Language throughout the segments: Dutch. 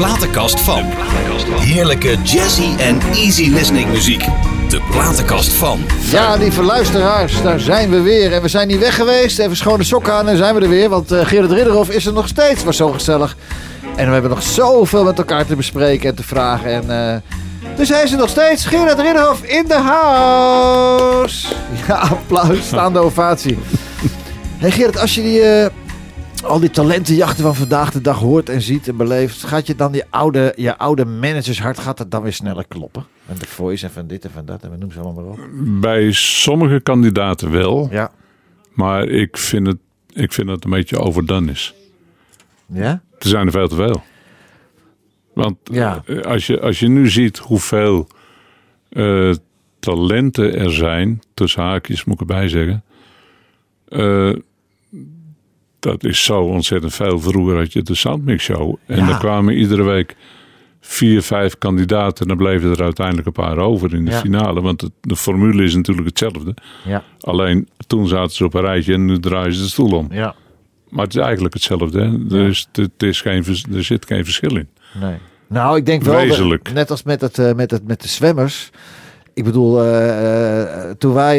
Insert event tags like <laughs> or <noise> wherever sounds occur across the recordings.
platenkast van. Heerlijke jazzy en easy listening muziek. De platenkast van. Ja, lieve luisteraars, daar zijn we weer. En we zijn niet weg geweest. Even schone sokken aan en zijn we er weer. Want uh, Gerard Ridderhof is er nog steeds. Was zo gezellig. En we hebben nog zoveel met elkaar te bespreken en te vragen. En, dus hij is er nog steeds. Gerard Ridderhof in de house. <laughs> Ja, applaus. Staande ovatie. Hey Gerard, als je die... Uh, al die talentenjachten van vandaag de dag hoort en ziet en beleeft, gaat je dan die oude, je oude managershart gaat het dan weer sneller kloppen? En de voice en van dit en van dat en we noemen ze allemaal maar op. Bij sommige kandidaten wel. Ja. Maar ik vind het, ik vind het een beetje overdone is. Ja? Er zijn er veel te veel. Want Ja. eh, als, je, als je nu ziet hoeveel eh, talenten er zijn, tussen haakjes moet ik erbij zeggen. eh, dat is zo ontzettend veel. Vroeger had je de Soundmix Show. En Ja. er kwamen iedere week vier, vijf kandidaten. En dan bleven er uiteindelijk een paar over in de Ja. finale. Want het- de formule is natuurlijk hetzelfde. Ja. Alleen toen zaten ze op een rijtje en nu draaien ze de stoel om. Ja. Maar het is eigenlijk hetzelfde. Hè? Dus het is geen, er zit geen verschil in. Nee. Nou, ik denk wel, dat- net als met, het, eh, met, het, met de zwemmers. Ik bedoel, eh, eh, toen, wij,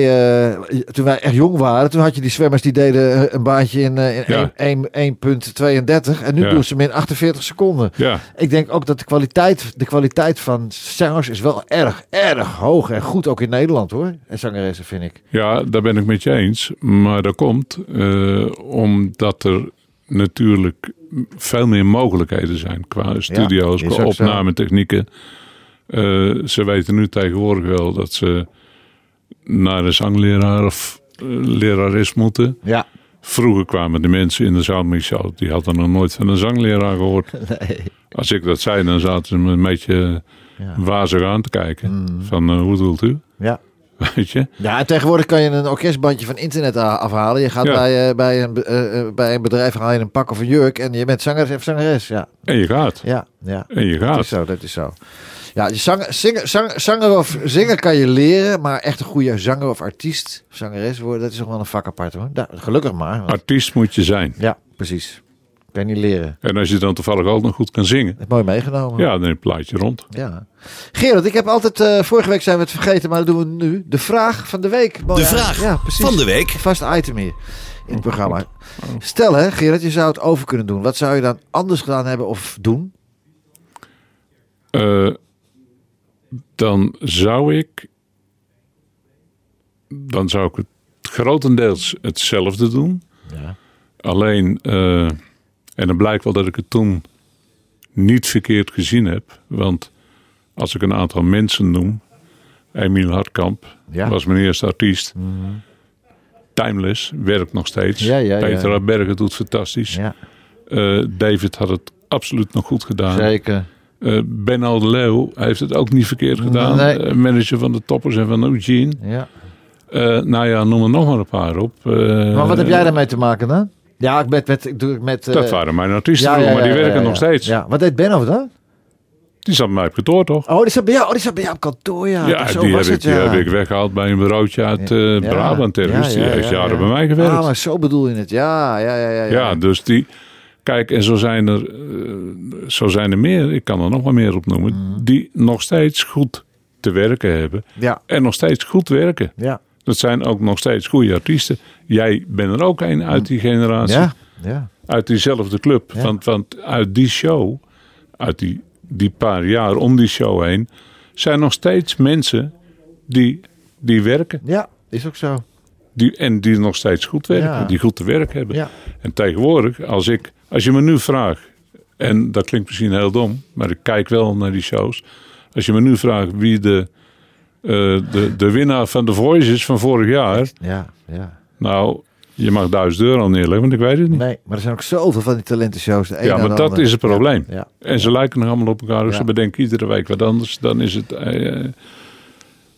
eh, toen wij echt jong waren, toen had je die zwemmers die deden een baantje in, eh, in Ja. 1 1.32 en nu Ja. doen ze hem in 48 seconden. Ja, Ik denk ook dat de kwaliteit, de kwaliteit van zangers is wel erg, erg hoog en goed ook in Nederland hoor. En zangeressen vind ik. ja, daar ben ik met je eens. Maar dat komt omdat er natuurlijk veel meer mogelijkheden zijn qua studio's, qua zo. Eh, ze weten nu tegenwoordig wel dat ze naar een zangleraar of eh, lerares moeten. Ja. Vroeger kwamen de mensen in de zaalmixshow, die hadden nog nooit van een zangleraar gehoord. <laughs> Nee. Als ik dat zei, dan zaten ze me een beetje Ja. wazig aan te kijken. Mm. Van, eh, hoe doelt u? Ja. <laughs> Weet je? Ja, en tegenwoordig kan je een orkestbandje van internet afhalen. Je gaat Ja. bij, bij, een, bij een bedrijf haal je een pak of een jurk en je bent zanger of zangeres. Ja, En je gaat. ja, ja. En je Dat is gaat. zo, dat is zo. Ja, zang, zingen, zang, zanger of zingen kan je leren, maar echt een goede zanger of artiest, zangeres worden, dat is nog wel een vak apart hoor. Da- gelukkig maar. want- Artiest moet je zijn. ja, precies. Kan je niet leren. En als je dan toevallig ook nog goed kan zingen. Dat is mooi meegenomen. Ja, dan een plaatje rond. Ja. Gerard, ik heb altijd, eh, vorige week zijn we het vergeten, maar dat doen we nu. De vraag van de week. Mooi, De vraag ja, precies. van de week. Vast item hier in het programma. Stel hè, Gerard, je zou het over kunnen doen. Wat zou je dan anders gedaan hebben of doen? Eh, dan zou ik. Dan zou ik het grotendeels hetzelfde doen. Ja. Alleen. eh, en dan blijkt wel dat ik het toen niet verkeerd gezien heb. Want als ik een aantal mensen noem. Emiel Hartkamp Ja. Mhm. was mijn eerste artiest. Timeless, werkt nog steeds. Ja, ja. Peter Bergen doet fantastisch. ja, Eh, David had het absoluut nog goed gedaan. zeker. Eh, ben Al de Leeuw heeft het ook niet verkeerd gedaan. Nee. Eh, manager van de Toppers en van Eugene. Ja. Eh, nou ja, noem er nog maar een paar op. Eh, Maar wat heb jij daarmee te maken dan? Ja, ik met, met, ik doe het met. eh, Dat waren mijn artiesten, ja, vroeger, ja, maar die werken nog steeds. Ja, wat deed Benno dan? Die zat bij mij op kantoor, toch? Oh, die zat bij jou, oh, die zat bij jou op kantoor, ja. ja, Zo die, heb was ik, het, die ja. heb ik weggehaald bij een bureautje uit eh, Ja. Brabant. ergens. Ja, die heeft ja, jaren ja. bij mij gewerkt. Ah, maar zo bedoel je het. Ja, ja, ja, ja. ja. ja. dus die... Kijk, en zo zijn er, eh, zo zijn er meer, ik kan er nog wel meer op noemen, Mhm. die nog steeds goed te werken hebben. Ja, En nog steeds goed werken. ja. Dat zijn ook nog steeds goede artiesten. Jij bent er ook een uit die generatie. Ja, ja. Uit diezelfde club. Ja. Want, want uit die show, uit die, die paar jaar om die show heen, zijn nog steeds mensen die, die werken. Ja, is ook zo. Die, en die nog steeds goed werken. Die goed te werk hebben. En tegenwoordig, als, ik, als je me nu vraagt, en dat klinkt misschien heel dom, maar ik kijk wel naar die shows. Als je me nu vraagt wie de, eh, de, de winnaar van The Voice is van vorig jaar. Ja, ja. Nou, je mag duizend euro neerleggen, want ik weet het niet. Nee, maar er zijn ook zoveel van die talentenshows. De Ja, maar de dat andere. is het probleem. Ja, ja. En ze lijken nog allemaal op elkaar. Dus Ja. ze bedenken iedere week wat anders. Dan is het... eh,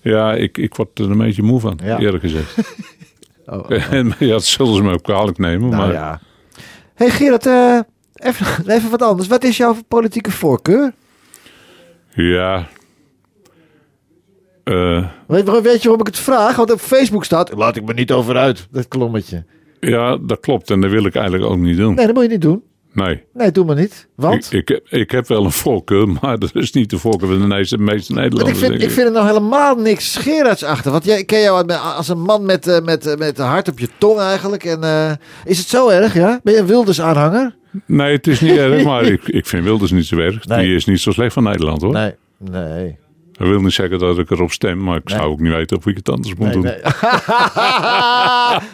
ja, ik, ik word er een beetje moe van, eerlijk gezegd. <laughs> Oh, oh. <laughs> En ja, dat zullen ze me ook kwalijk nemen. Nou maar ja. Hey Gerard, eh, even, <laughs> even wat anders. Wat is jouw politieke voorkeur? ja. Eh, Weet, weet je waarom ik het vraag? Want op Facebook staat, laat ik me niet over uit, dat klommetje. ja, dat klopt. En dat wil ik eigenlijk ook niet doen. Nee, dat moet je niet doen. Nee. Nee, doe maar niet. Want? Ik, ik, heb- ik heb wel een voorkeur, <laughs> maar dat is niet de voorkeur van de meeste, Nederlanders. ik vind, denk ik vind er nou helemaal niks Gerards achter. Want jij, ik ken jou als een man met, eh, met, eh, met hart op je tong eigenlijk. En, eh, is het zo erg, ja? Ben je een Wilders aanhanger? Nee, het is niet erg, <laughs> maar ik, ik vind Wilders niet zo erg. Nee. Die is niet zo slecht van Nederland hoor. Nee, nee. Dat wil niet zeggen dat ik erop stem, maar ik Nee. zou ook niet weten of ik het anders moet Nee, doen. nee. <laughs>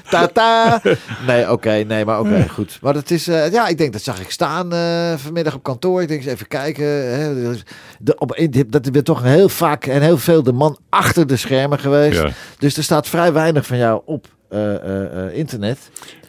Tata. Nee, oké, nee, maar oké, goed. Maar dat is, eh, ja, ik denk dat zag ik staan eh, vanmiddag op kantoor. Ik denk eens even kijken. Hè, de, op, in- dat is toch heel vaak en heel veel de man achter de schermen geweest. Ja. Dus er staat vrij weinig van jou op eh, internet.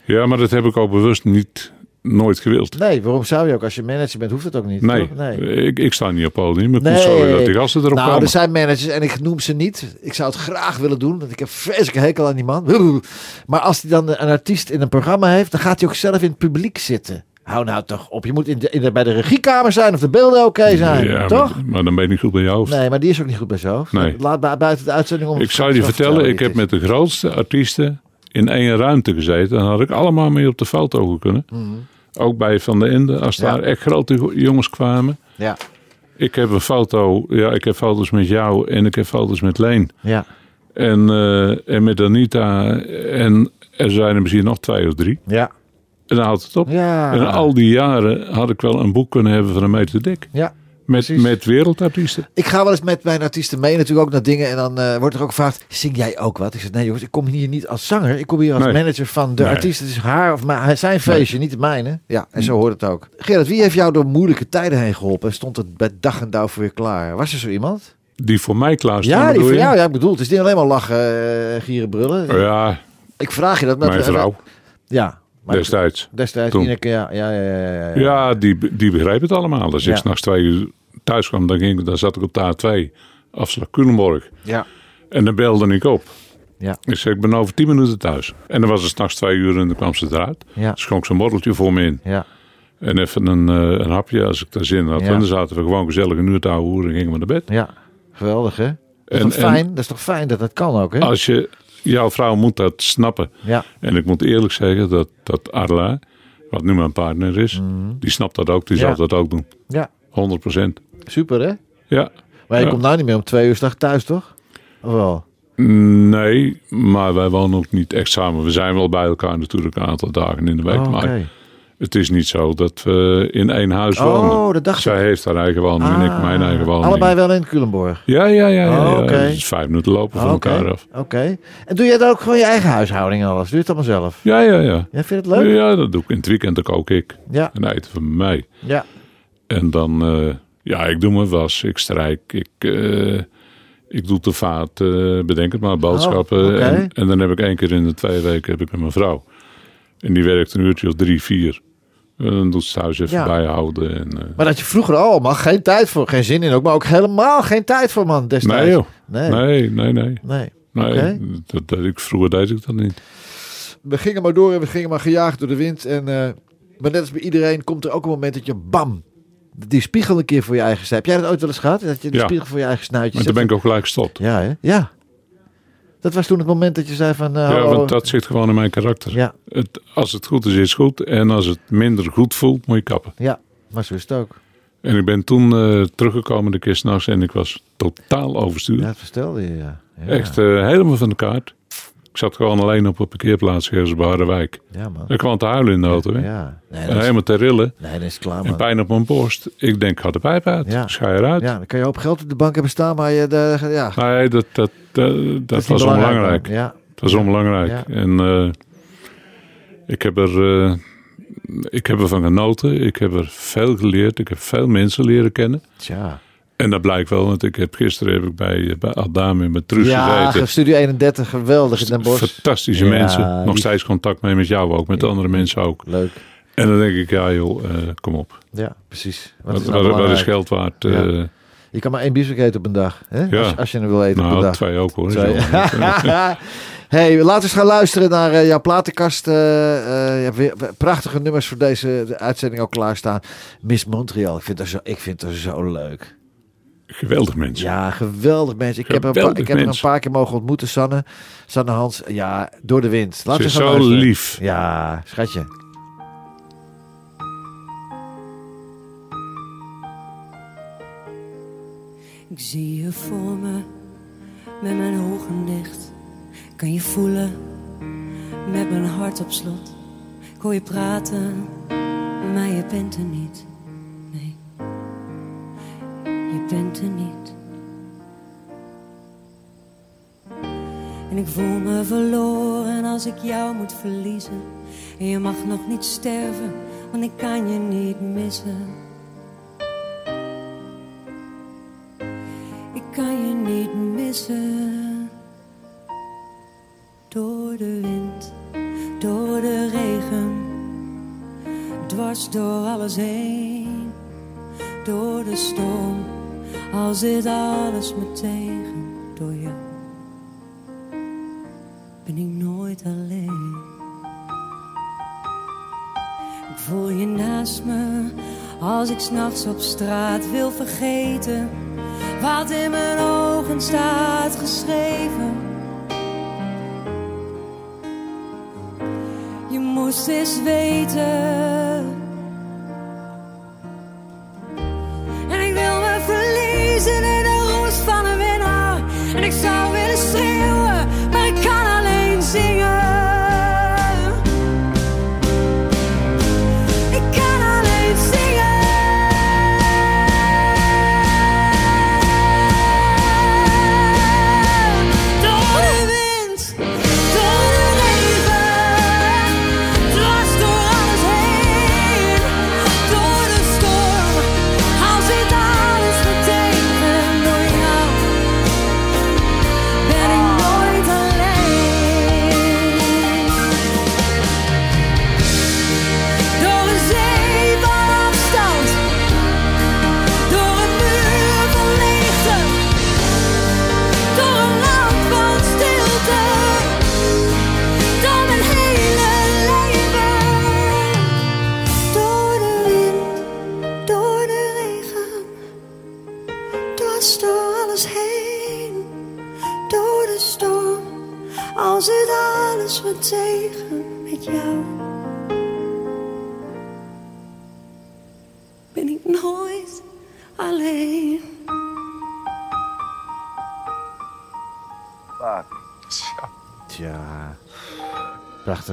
ja, maar dat heb ik ook bewust niet, nooit gewild. Nee, waarom zou je ook? Als je manager bent, hoeft het ook niet. Nee. Ik, ik sta niet op podium. Ik Nee. moet dat die gasten erop Nou, komen. er zijn managers en ik noem ze niet. Ik zou het graag willen doen, want ik heb vreselijke hekel aan die man. Maar als hij dan een artiest in een programma heeft, dan gaat hij ook zelf in het publiek zitten. Hou nou toch op. Je moet in de, in de, bij de regiekamer zijn of de beelden oké zijn. ja, toch? Maar, maar dan ben je niet goed bij je hoofd. Nee, maar die is ook niet goed bij zijn hoofd. Nee. Laat bu- buiten de uitzending om. Ik zou je vertellen, ik heb met de grootste artiesten in één ruimte gezeten. En had ik allemaal mee op de foto kunnen. Ook bij Van der Ende, als Mhm. Ja. daar echt grote jongens kwamen. Ja, Ik heb een foto, ja, ik heb foto's met jou en ik heb foto's met Leen. ja, En, eh, en met Anita. En er zijn er misschien nog twee of drie. ja. En dan houdt het op. Ja. En al die jaren had ik wel een boek kunnen hebben van een meter dik. ja. Met, Precies. met wereldartiesten. Ik ga wel eens met mijn artiesten mee natuurlijk ook naar dingen. En dan eh, wordt er ook gevraagd, zing jij ook wat? Ik zeg, nee jongens, ik kom hier niet als zanger. Ik kom hier als Nee. manager van de Nee. artiest. Het is haar of mijn, zijn feestje, niet het mijne. Ja, en zo hoort het ook. Gerard, wie heeft jou door moeilijke tijden heen geholpen? En stond het bij dag en dauw voor je klaar? Was er zo iemand? Die voor mij klaarstaan. ja, die voor jou. Ja, ik bedoel, het is niet alleen maar lachen, eh, gieren, brullen. Oh ja, Ik vraag je dat. met- mijn vrouw Ja. Destijds. Destijds, Toen. Ineke, ja, ja, ja, ja, ja, die, die begreep het allemaal. Als Ja. ik s'nachts twee uur thuis kwam, dan, ging, dan zat ik op de A2, afslag Culemborg. Ja. En dan belde ik op. Ja. Ik zei, ik ben over tien minuten thuis. En dan was het s'nachts twee uur en dan kwam ze eruit. Ja. Schonk ze een voor me in. Ja. En even een, eh, een hapje als ik daar zin had. Ja. En dan zaten we gewoon gezellig een uur te hoeren en gingen we naar bed. ja. Geweldig, hè? Dat is, En- toch en- fijn? dat is toch fijn dat dat kan ook, hè? Als je, jouw vrouw moet dat snappen. Ja. En ik moet eerlijk zeggen dat, dat Arla, wat nu mijn partner is, die snapt dat ook. Die Mhm. Zal dat ook doen. Ja. 100 procent. Super, hè? Ja. Maar je Ja. komt nou niet meer om twee uur s'nachts thuis, toch? Of wel? Nee, maar wij wonen ook niet echt samen. We zijn wel bij elkaar natuurlijk een aantal dagen in de week. Oh. Maar het is niet zo dat we in één huis wonen. Oh, dat dacht ik. Zij heeft haar eigen woning en ik Ah, mijn eigen woning. Allebei wel in Culemborg. Ja, ja, ja. ja, Oh, ja. is vijf minuten lopen van Oh, elkaar af. oké. En doe jij dan ook gewoon je eigen huishouding en alles? Doe je het allemaal zelf? Ja, ja, ja. Jij vindt het leuk? Ja, dat doe ik. In het weekend kook ik. Ja, En eten van mij. ja. En dan, eh, ja, ik doe mijn was, ik strijk, ik, eh, ik doe de vaat, eh, bedenk het maar, boodschappen. Oh, en, en dan heb ik één keer in de twee weken heb ik met mijn vrouw. En die werkt een uurtje of drie, vier. En dan doet ze thuis even Ja. bijhouden. En, Maar dat je vroeger allemaal geen tijd voor, geen zin in ook, maar ook helemaal geen tijd voor, man, destijds. nee joh, Nee. nee, nee, nee. Nee. dat, dat, ik, vroeger deed ik dat niet. We gingen maar door en we gingen maar gejaagd door de wind. En, maar net als bij iedereen komt er ook een moment dat je bam, die spiegel een keer voor je eigen snijdt. Heb jij dat ooit wel eens gehad? Dat je de Ja. spiegel voor je eigen snuitje Maar toen ben ik ook gelijk gestopt. Ja, hè? Ja. Dat was toen het moment dat je zei van... eh, Ja, want dat zit gewoon in mijn karakter. ja, Het, als het goed is, is het goed. En als het minder goed voelt, moet je kappen. ja, maar zo is het ook. En ik ben toen eh, teruggekomen de keer s'nachts en ik was totaal overstuurd. Ja, dat vertelde je, ja. ja. Echt eh, helemaal van de kaart. Ik zat gewoon alleen op een parkeerplaats ergens bij Harderwijk. Ja, man. Ik kwam te huilen in de auto. hè. Ja. Nee, En dat is, helemaal te rillen. nee, dat is klaar, En man. pijn op mijn borst. Ik denk, ga de pijp uit. Ja. Schij eruit. Ja, dan kan je hoop geld op de bank hebben staan, maar je... De, ja, Nee, dat, dat, dat, dat niet was onbelangrijk. man. Ja, Dat was onbelangrijk. Ja. En eh, ik, heb er, eh, ik heb ervan genoten. Ik heb er veel geleerd. Ik heb veel mensen leren kennen. tja. En dat blijkt wel, want ik heb gisteren heb ik bij, bij Adame met Truus Ja, gezeten. Studio 31, geweldig in Den Bosch. Fantastische Ja, mensen. Nog steeds contact mee met jou ook, met Ja. andere mensen ook. Leuk. En dan denk ik, ja joh, eh, kom op. Ja, precies. Wat Wat, is nou wat is geld waard? Ja. eh, Je kan maar één biefstuk eten op een dag. Hè? Ja. Als, als je hem wil eten op een nou, dag. twee ook hoor. Twee. <laughs> <laughs> Hey, laten we eens gaan luisteren naar eh, jouw platenkast. je hebt weer prachtige nummers voor deze de uitzending al klaarstaan. Miss Montreal, ik vind haar zo, ik vind zo leuk. Geweldig mensen. Ja, geweldig mensen. Ik, heb, er, ik heb er een paar keer mogen ontmoeten, Sanne. Sanne Hans, ja, door de wind. Laat Ze zo lief. Ja, schatje. Ik zie je voor me, met mijn ogen dicht. Kan je voelen, met mijn hart op slot. Ik hoor je praten, maar je bent er niet. Je bent er niet. En ik voel me verloren als ik jou moet verliezen. En je mag nog niet sterven, want ik kan je niet missen. Ik kan je niet missen. Door de wind, door de regen, dwars door alles heen. Door de storm, al zit alles me tegen. Door jou ben ik nooit alleen. Ik voel je naast me als ik s'nachts op straat wil vergeten wat in mijn ogen staat geschreven. Je moest eens weten.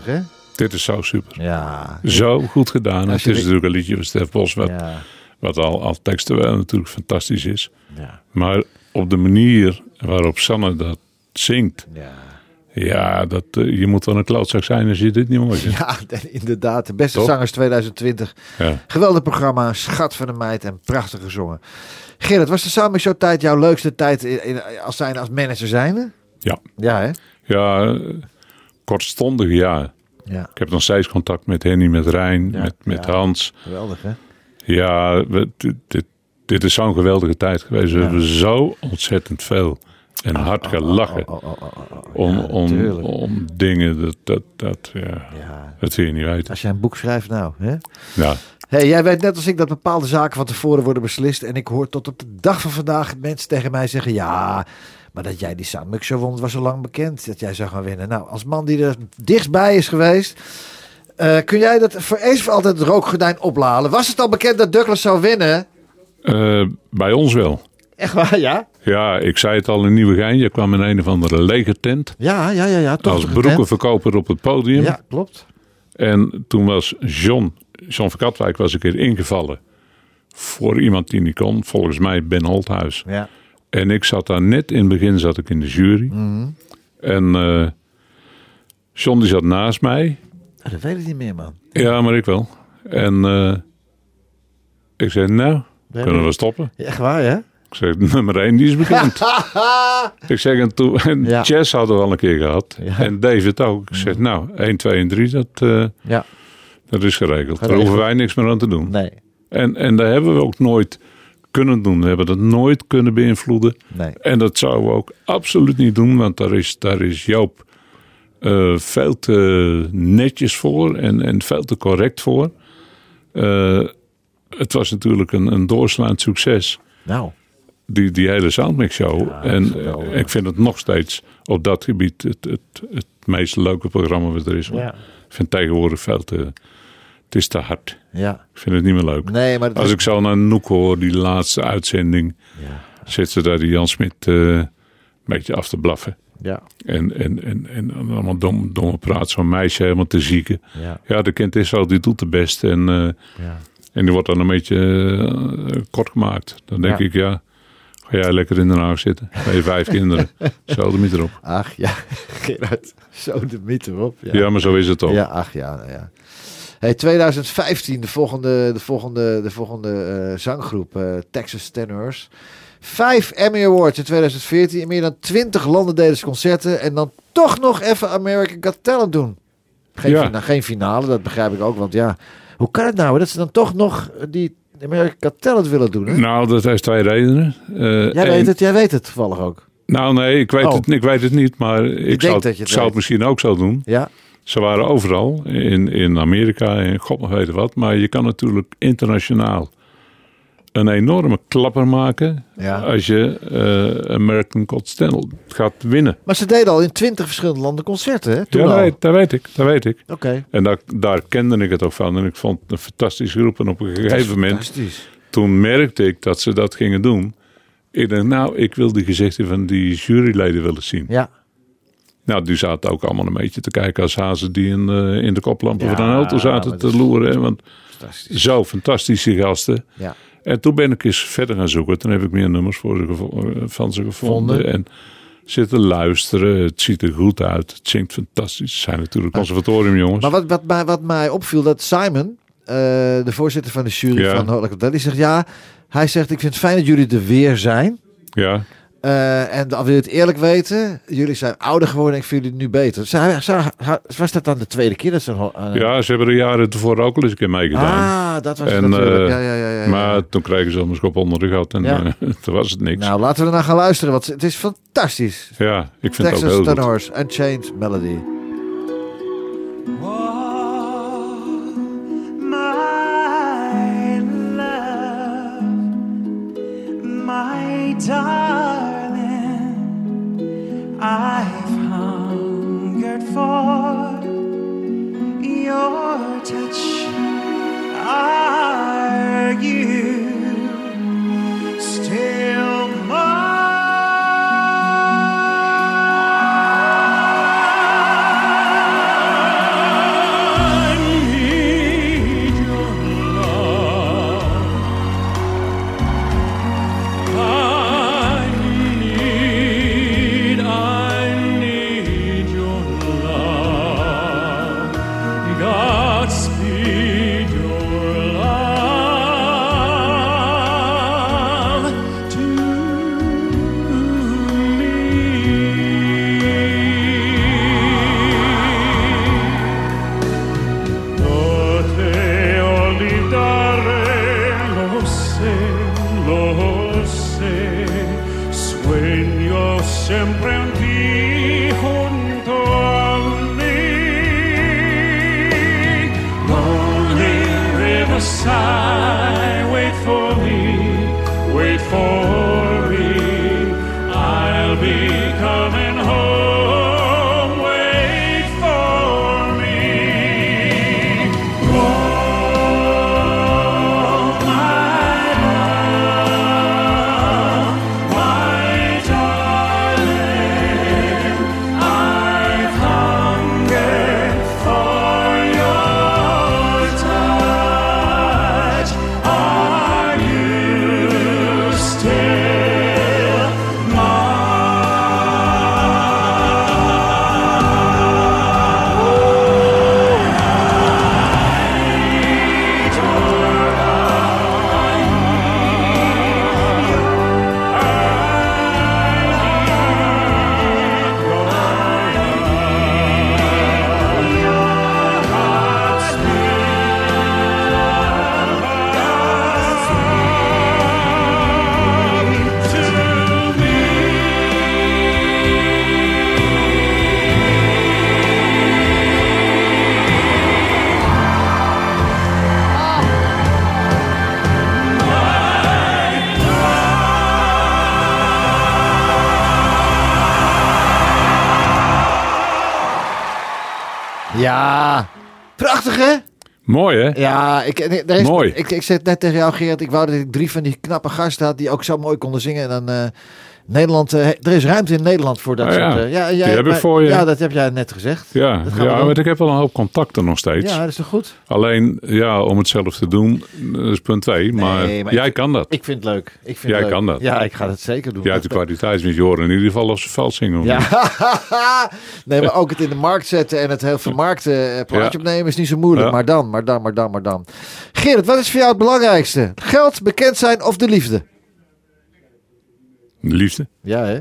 Prachtig, hè? Dit is zo super. Ja. Zo goed gedaan. Het is de- natuurlijk een liedje van Stef Bos, wat, Ja. wat al, al textueel natuurlijk fantastisch is. Ja. Maar op de manier waarop Sanne dat zingt, Ja. ja, dat, eh, je moet wel een klootzak zijn als je dit niet mooi vindt. Ja, <laughs> inderdaad. De beste zangers 2020. Ja. Geweldig programma, schat van een meid en prachtig gezongen. Gerrit, was de Summer Show tijd jouw leukste tijd in, in- als zijn als manager zijnde? Ja. Ja, hè? Ja, kortstondig ja. Ja, Ik heb nog steeds contact met Henny, met Rijn, Ja, met, met ja. Hans. geweldig, hè? Ja, we- dit, dit, dit is zo'n geweldige tijd geweest. We hebben zo ontzettend veel en hard gelachen Oh, oh, om, om, om dingen. Dat, dat, dat, ja, dat wil je niet weten. Als jij een boek schrijft, nou, hè? Ja, Hey, jij weet net als ik dat bepaalde zaken van tevoren worden beslist. En ik hoor tot op de dag van vandaag mensen tegen mij zeggen: Ja, maar dat jij die Summer Show won, was al lang bekend. Dat jij zou gaan winnen. Nou, als man die er dichtstbij is geweest. eh, kun jij dat voor eens voor altijd het rookgordijn oplalen? Was het al bekend dat Douglas zou winnen? Eh, bij ons wel. Echt waar, ja? Ja, ik zei het al in Nieuwegein. Je kwam in een of andere lege tent. Ja, ja, ja. ja toch Als broekenverkoper op het podium. Ja, klopt. En toen was John, John van Katwijk was een keer ingevallen. Voor iemand die niet kon. Volgens mij Ben Holthuis. Ja. En ik zat daar net in het begin zat ik in de jury. Mhm. En eh John die zat naast mij. Oh, dat weet ik niet meer, man. Ja, maar ik wel. En eh, ik zei, nou, kunnen we stoppen? Ja, Echt waar, hè? Ik zeg, <laughs> nummer 1 die is bekend. <laughs> ik zeg, en, toen, <laughs> en Ja. Chess hadden we al een keer gehad. Ja. En David ook. Ik zeg, nou, 1, 2 en 3, dat, eh, Ja, dat is geregeld. Daar hoeven wij niks meer aan te doen. nee. En, en daar hebben we ook nooit kunnen doen. We hebben dat nooit kunnen beïnvloeden. Nee. En dat zouden we ook absoluut niet doen, want daar is, daar is Joop eh, veel te netjes voor en, en veel te correct voor. Eh, het was natuurlijk een, een doorslaand succes, Nou, die, die hele Soundmix Show. Ja, en eh, ik vind het nog steeds op dat gebied het, het, het meest leuke programma wat er is. Ja. Ik vind tegenwoordig veel te... Het is te hard. ja. Ik vind het niet meer leuk. Nee, maar Als ik zo naar Noek hoor, die laatste uitzending. Ja. zit ze daar die Jan Smit eh, een beetje af te blaffen. Ja, En, en, en, en allemaal dom, domme praat. Zo'n meisje helemaal te zieken. ja, Ja, de kind is zo, die doet het best. En, eh, ja. en die wordt dan een beetje eh, kort gemaakt. Dan denk Ja. ik, ja, ga jij lekker in Den Haag zitten. Bij je vijf kinderen. <laughs> Zo de erop. Ach ja, <laughs> Gerard. Zo de mythe erop. Ja. maar zo is het toch. Ja, ach ja, nou ja. Hey, 2015, de volgende, de volgende, de volgende eh, zanggroep, eh, Texas Tenors. Vijf Emmy Awards in 2014. In meer dan 20 landen deden ze concerten. En dan toch nog even American Got Talent doen. Geen, Ja. fina- geen finale, dat begrijp ik ook. Want ja, hoe kan het nou dat ze dan toch nog die American Got Talent willen doen? Hè? Nou, dat heeft twee redenen. Eh, jij weet het, jij weet het toevallig ook. Nou, nee, ik weet, Oh. het, ik weet het niet. Maar ik zou, het- zou het misschien ook zo doen. Ja, Ze waren overal. In, in Amerika en god nog weten wat. Maar je kan natuurlijk internationaal een enorme klapper maken. Ja. Als je eh, American Talent gaat winnen. maar ze deden al in 20 verschillende landen concerten, hè? Toen Ja, dat weet, dat weet ik. Dat weet ik. Oké. En daar, daar kende ik het ook van. En ik vond het een fantastische groep. En op een gegeven moment, toen merkte ik dat ze dat gingen doen. Ik dacht, nou, ik wil die gezichten van die juryleden willen zien. Ja. Nou, die zaten ook allemaal een beetje te kijken als hazen die in, eh, in de koplampen Ja, van een auto zaten te loeren. hè, Want Fantastisch. zo fantastische gasten. Ja. En toen ben ik eens verder gaan zoeken. Toen heb ik meer nummers voor ze eh, van ze gevonden. Vonden. En zitten luisteren. Het ziet er goed uit. Het zingt fantastisch. Zijn natuurlijk conservatoriumjongens. Maar wat, wat, mij, wat mij opviel, dat Simon, eh, de voorzitter van de jury Ja. van Hotel, die zegt ja, hij zegt ik vind het fijn dat jullie er weer zijn. Ja, Eh, en dan wil je het eerlijk weten, jullie zijn ouder geworden en ik vind jullie nu beter. Was dat dan de tweede keer dat ze... een eh, ja, ze hebben er jaren tevoren ook al eens een keer meegedaan. Ah, dat was En, natuurlijk. eh, ja, ja, ja, ja, ja. maar toen kregen ze allemaal schop onder de gat. En Ja. <laughs> toen was het niks. Nou, laten we ernaar gaan luisteren, want het is fantastisch. ja, ik vind het ook Texas heel goed. Tenors, Unchained Melody. my love, my darling, I've hungered for your touch. Are you Ja, prachtig hè? Mooi hè? Ja, ik, er is, Mooi. Ik, ik zei het net tegen jou, Gerard. Ik wou dat ik drie van die knappe gasten had die ook zo mooi konden zingen. En dan eh, Nederland, eh, er is ruimte in Nederland voor dat Ah, ja. soort. eh, ja, jij- heb ik voor je. Ja, dat heb jij net gezegd. Ja, ja maar ik heb wel een hoop contacten nog steeds. Ja, dat is toch goed? Alleen, ja, om het zelf te doen, dat is punt twee. Maar, Nee, maar jij ik- kan dat. Ik vind het leuk. Ik vind Jij het leuk. kan dat. Ja, ik ga dat zeker doen. Jij hebt de kwaliteit met Joren in ieder geval als ze veld zingen. Ja, <laughs> nee, maar ook het in de markt zetten en het heel vermarkten, eh, plaatje opnemen is niet zo moeilijk. Maar dan, maar dan, maar dan, maar dan. Gerrit, wat is voor jou het belangrijkste? Geld, bekend zijn of de liefde? Liefde? Ja, hè?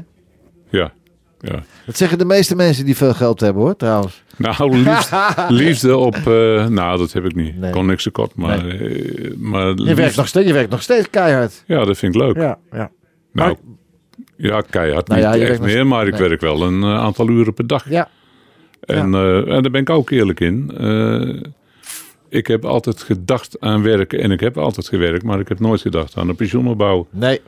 Ja. ja. Dat zeggen de meeste mensen die veel geld hebben, hoor, trouwens. Nou, liefde, <laughs> liefde op... eh, nou, dat heb ik niet. Nee. Ik kon niks tekort. Maar, eh, maar Je liefde- werkt, nog steeds, je werkt nog steeds keihard. Ja, dat vind ik leuk. Ja, ja. Nou, ja, keihard Nou ja, niet je echt nog- meer, maar ik nee. werk wel een eh, aantal uren per dag. Ja, En, eh, en daar ben ik ook eerlijk in. Eh, ik heb altijd gedacht aan werken en ik heb altijd gewerkt, maar ik heb nooit gedacht aan een pensioenopbouw. nee,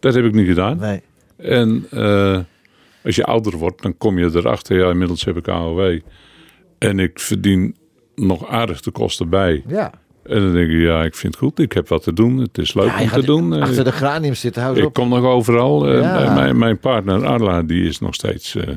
Dat heb ik niet gedaan. nee. En eh, als je ouder wordt, dan kom je erachter, ja, inmiddels heb ik AOW. En ik verdien nog aardig de kosten bij. Ja. En dan denk ik, ja, ik vind het goed, ik heb wat te doen. Het is leuk ja om te doen. Eh, Achter de granium zitten, hou ik op. kom nog overal. Eh, Ja. mijn, mijn partner Arla, die is nog steeds eh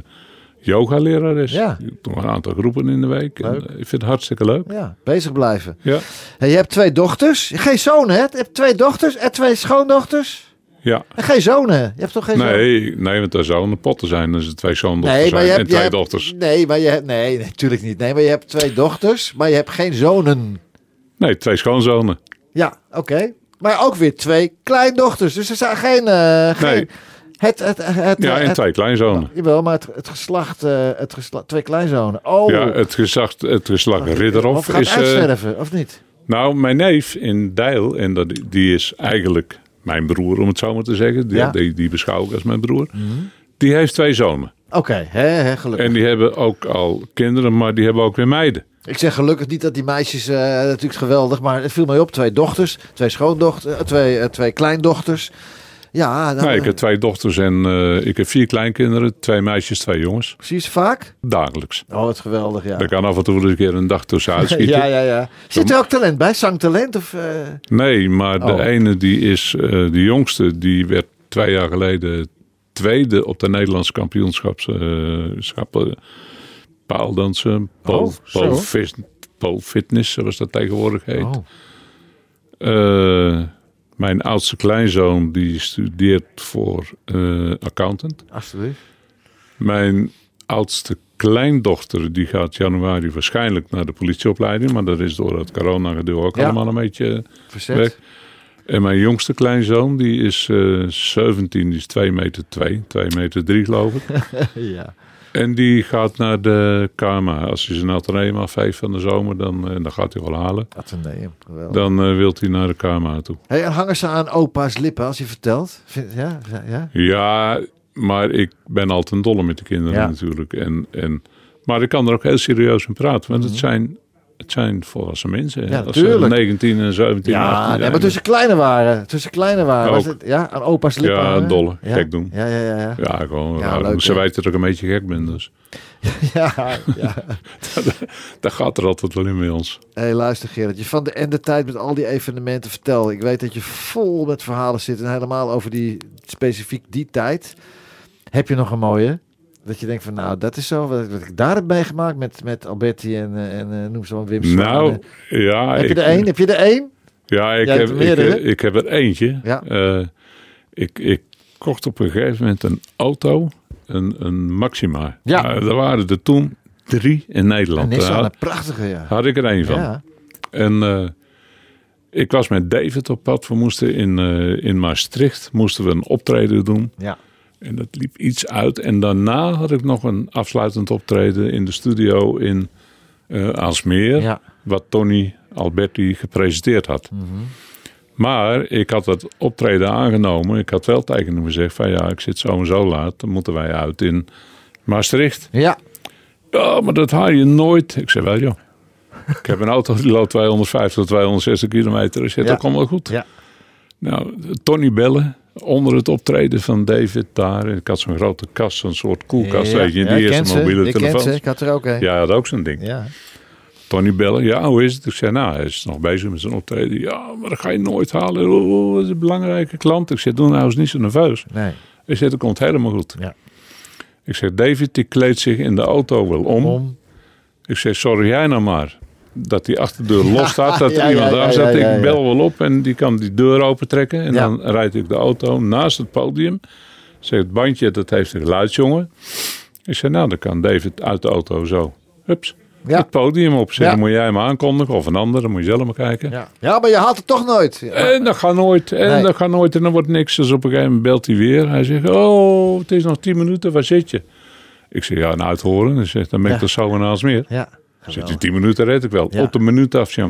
yoga-lerares. Ja. Doet nog een aantal groepen in de week. En, ik vind het hartstikke leuk. Ja, bezig blijven. Ja. Hey, je hebt twee dochters. Geen zonen, hè? Je hebt twee dochters en twee schoondochters. Ja. En geen zonen. Je hebt toch geen zonen? Nee, nee, want er zouden potten zijn. Dus er twee zoondochters Nee, maar zijn je en je twee hebt- dochters. Nee, maar je hebt, nee, natuurlijk niet. Nee, maar je hebt twee dochters, maar je hebt geen zonen. Nee, twee schoonzonen. Ja, oké. Maar ook weer twee kleindochters. Dus er zijn geen... eh, geen Nee. Het, het, het, het, Ja, en twee kleinzonen. Jawel, maar het, geslacht, eh, het geslacht, twee kleinzonen. Oh, Ja, het geslacht, het geslacht of Ridderhof gaat is... eh, uitsterven, of niet? nou, mijn neef in Deil, en dat, die is eigenlijk mijn broer, om het zo maar te zeggen. Die, Ja. die, die beschouw ik als mijn broer. Die heeft twee zonen. Oké, hè, hè, gelukkig. En die hebben ook al kinderen, maar die hebben ook weer meiden. Ik zeg gelukkig niet dat die meisjes, eh, natuurlijk geweldig, maar het viel mij op. Twee dochters, twee schoondochters, eh, twee, eh, twee kleindochters. Ja, dan, Nou, ik heb twee dochters en eh, ik heb vier kleinkinderen. Twee meisjes, twee jongens. precies vaak. Dagelijks. Oh, wat geweldig, ja. Daar kan af en toe eens een keer een dag tussenuit <laughs> schieten. Ja, ja, ja. Zit er ook talent bij? Zangtalent? Of, eh, Nee, maar de Oh. ene die is, eh, de jongste, die werd twee jaar geleden tweede op de Nederlandse kampioenschapschappen paaldansen. Pole, Oh, pole, pole fitness, zoals dat tegenwoordig heet. Oh. Eh, mijn oudste kleinzoon die studeert voor eh, accountant. alsjeblieft. Mijn oudste kleindochter die gaat januari waarschijnlijk naar de politieopleiding. Maar dat is door het corona-gedoe ook Ja. allemaal een beetje Verzet. weg. En mijn jongste kleinzoon die is eh 17, die is 2 meter 2, 2 meter 3 geloof ik. <laughs> ja. En die gaat naar de KMA. Als hij zijn ateneum afgeeft van de zomer, dan, eh, dan gaat hij wel halen. Atheneum, geweldig. Dan eh wil hij naar de KMA toe. Hey, en hangen ze aan opa's lippen als je vertelt? Vind, ja, ja, ja? Maar ik ben altijd een dolle met de kinderen Ja. natuurlijk. En, en, maar ik kan er ook heel serieus in praten. Want het, zijn, het zijn volwassen mensen. Ja, Als ze tuurlijk. 19 en 17 Ja, 18 nee, zijn, maar tussen kleine waren. Tussen kleine waren. Was het, ja, aan opa's lippen. Ja, dolle. Ja? Gek doen. Ja, ja, ja. Ja, Ja, gewoon. Ja, raar. leuk, ze weten dat ik een beetje gek ben. Dus <laughs> ja, ja. <laughs> daar gaat er altijd wel in bij ons. hey, luister Gerrit. Je van de en de tijd met al die evenementen vertel. Ik weet dat je vol met verhalen zit. En helemaal over die, specifiek die tijd. Heb je nog een mooie? Dat je denkt van, nou, dat is zo. Wat, wat ik daar heb meegemaakt met, met Alberti en, eh, en eh, noem ze maar Wim. Nou, En, ja. heb je ik- er één? Heb je er één? Ja, ik heb, er ik, heb er eentje. Ja. Eh, ik, ik kocht op een gegeven moment een auto, een, een Maxima. Ja. Nou, er waren er toen drie in Een Nederland. Daar Nissan, een prachtige, ja. had ik er één van. Ja, En eh, ik was met David op pad. We moesten in, eh, in Maastricht moesten we een optreden doen. ja. En dat liep iets uit. En daarna had ik nog een afsluitend optreden in de studio in eh Aalsmeer. ja. Wat Tony Alberti gepresenteerd had. Mhm. Maar ik had dat optreden aangenomen. Ik had wel tegen hem gezegd van ja, ik zit zo en zo laat. Dan moeten wij uit in Maastricht. Ja, Ja, maar dat haal je nooit. Ik zei wel joh. <laughs> Ik heb een auto die loopt 250 tot 260 kilometer. Ik zeg, Ja. dat komt wel goed. Ja. Nou, Tony bellen. Onder het optreden van David daar. Ik had zo'n grote kast, zo'n soort koelkast. ja. weet je, in Ja, die eerste mobiele ze. Ik had er ook een. Ja, hij had ook zo'n ding. Ja. Tony bellen. Ja, hoe is het? Ik zei, nou, hij is nog bezig met zijn optreden. Ja, maar dat ga je nooit halen. Oh, dat is een belangrijke klant. Ik zei, doe nou eens niet zo nerveus. Nee. Ik zei, dat komt helemaal goed. Ja. Ik zeg, David, die kleedt zich in de auto wel om. Om. Ik zeg, sorry jij nou maar. Dat die achterdeur los <laughs> staat, dat er ja, iemand daar ja, Ik bel wel op en die kan die deur opentrekken. En dan rijd ik de auto naast het podium. Zeg, het bandje, dat heeft een geluidsjongen. Ik zeg, nou, dan kan David uit de auto zo. Hups. Ja. Het podium op. Zeg, Ja. moet jij hem aankondigen of een ander. Dan moet je zelf maar kijken. Ja. ja, maar je haalt het toch nooit. En dat gaat nooit. En Nee. dat gaat nooit. En dan wordt niks. Dus op een gegeven moment belt hij weer. Hij zegt, oh, het is nog tien minuten. Waar zit je? Ik zeg, ja, een uithoren. Hij zegt, dan ben ik er zo en als meer. Ja. Zit die 10 minuten red ik wel. Ja. Op de minuut af, hè?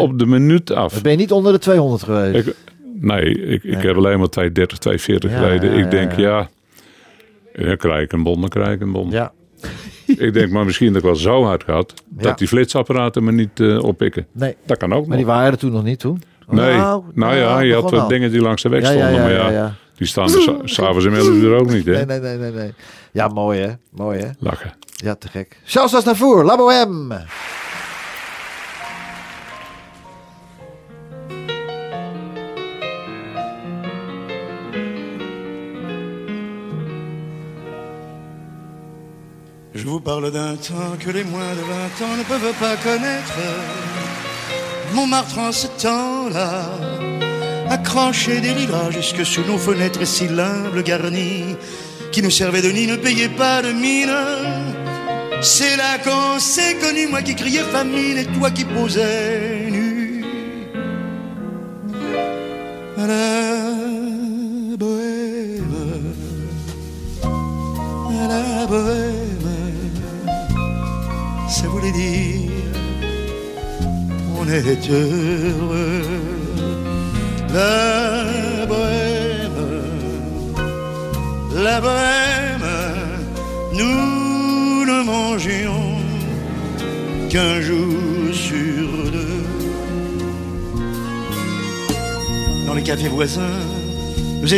op de minuut af. Dan ben je niet onder de 200 geweest. Ik, nee, ik, ik heb alleen maar 230, 240 Ja, geleden. ja, ik denk, ja. ja. Krijg ik een bon, dan krijg ik een bon. Ja. Ik denk, maar misschien dat ik wel zo hard had. Dat Ja. die flitsapparaten me niet eh, oppikken. Nee. Dat kan ook Maar die waren er toen nog niet toen? Nee, nou, ja, je had wat dingen die langs de weg stonden. maar ja, die staan er s'avonds in 11 uur ook niet, hè? <laughs> Nee, nee, nee, nee, nee. Ja, mooi hè. Mooi hè. Lachen. Ja, te gek. Charles La Bohème. Je vous parle d'un temps que les moins de 20 ans ne peuvent pas connaître. Montmartre en ce temps-là, accroché des lilas jusque sous nos fenêtres si l'humble garni, qui ne servait de nid ne payait pas de mine. C'est là qu'on s'est connu, moi qui criais famine et toi qui posais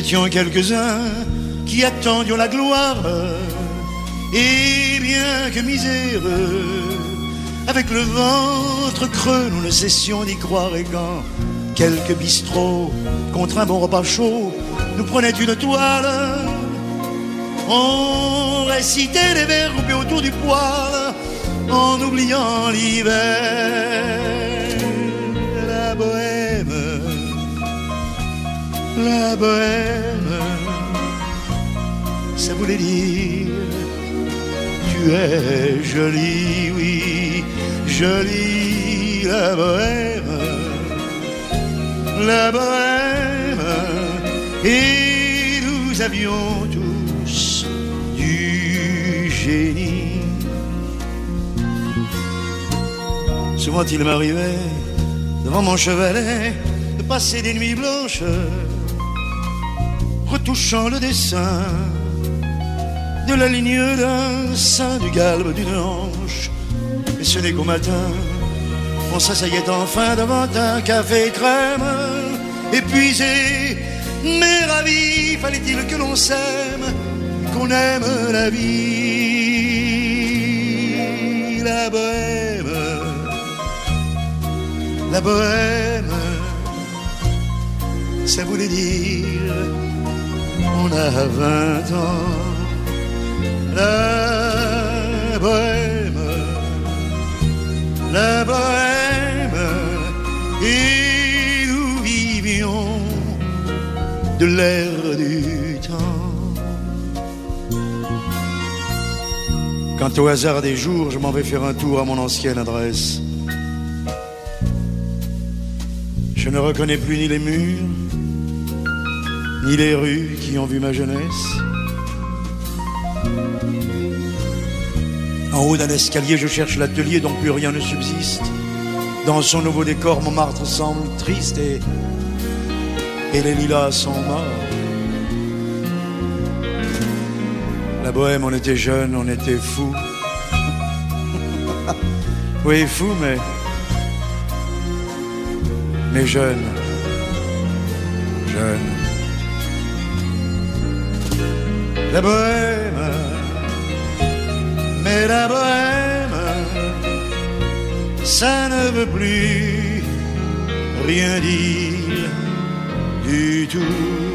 quelques-uns qui attendions la gloire. Et bien que miséreux, avec le ventre creux, nous ne cessions d'y croire. Et quand quelques bistrots, contre un bon repas chaud, nous prenaient une toile, on récitait les vers groupés autour du poêle, en oubliant l'hiver. La bohème, ça voulait dire tu es jolie, oui, jolie, la bohème, la bohème, et nous avions tous du génie. Souvent il m'arrivait, devant mon chevalet, de passer des nuits blanches, retouchant le dessin de la ligne d'un sein, du galbe d'une hanche. Et ce n'est qu'au matin, on s'asseyait enfin devant un café crème, épuisé, mais ravi, fallait-il que l'on s'aime, qu'on aime la vie, la bohème, la bohème, ça voulait dire, on a 20 ans la bohème, la bohème, et nous vivions de l'air du temps. Quant au hasard des jours, je m'en vais faire un tour à mon ancienne adresse. Je ne reconnais plus ni les murs, ni les rues qui ont vu ma jeunesse. En haut d'un escalier, je cherche l'atelier dont plus rien ne subsiste. Dans son nouveau décor, Montmartre semble triste et, les lilas sont morts. La bohème, on était jeunes, on était fous. <laughs> oui, fous, mais. Mais jeunes. Jeunes. La bohème. Mais la bohème, ça ne veut plus rien dire du tout.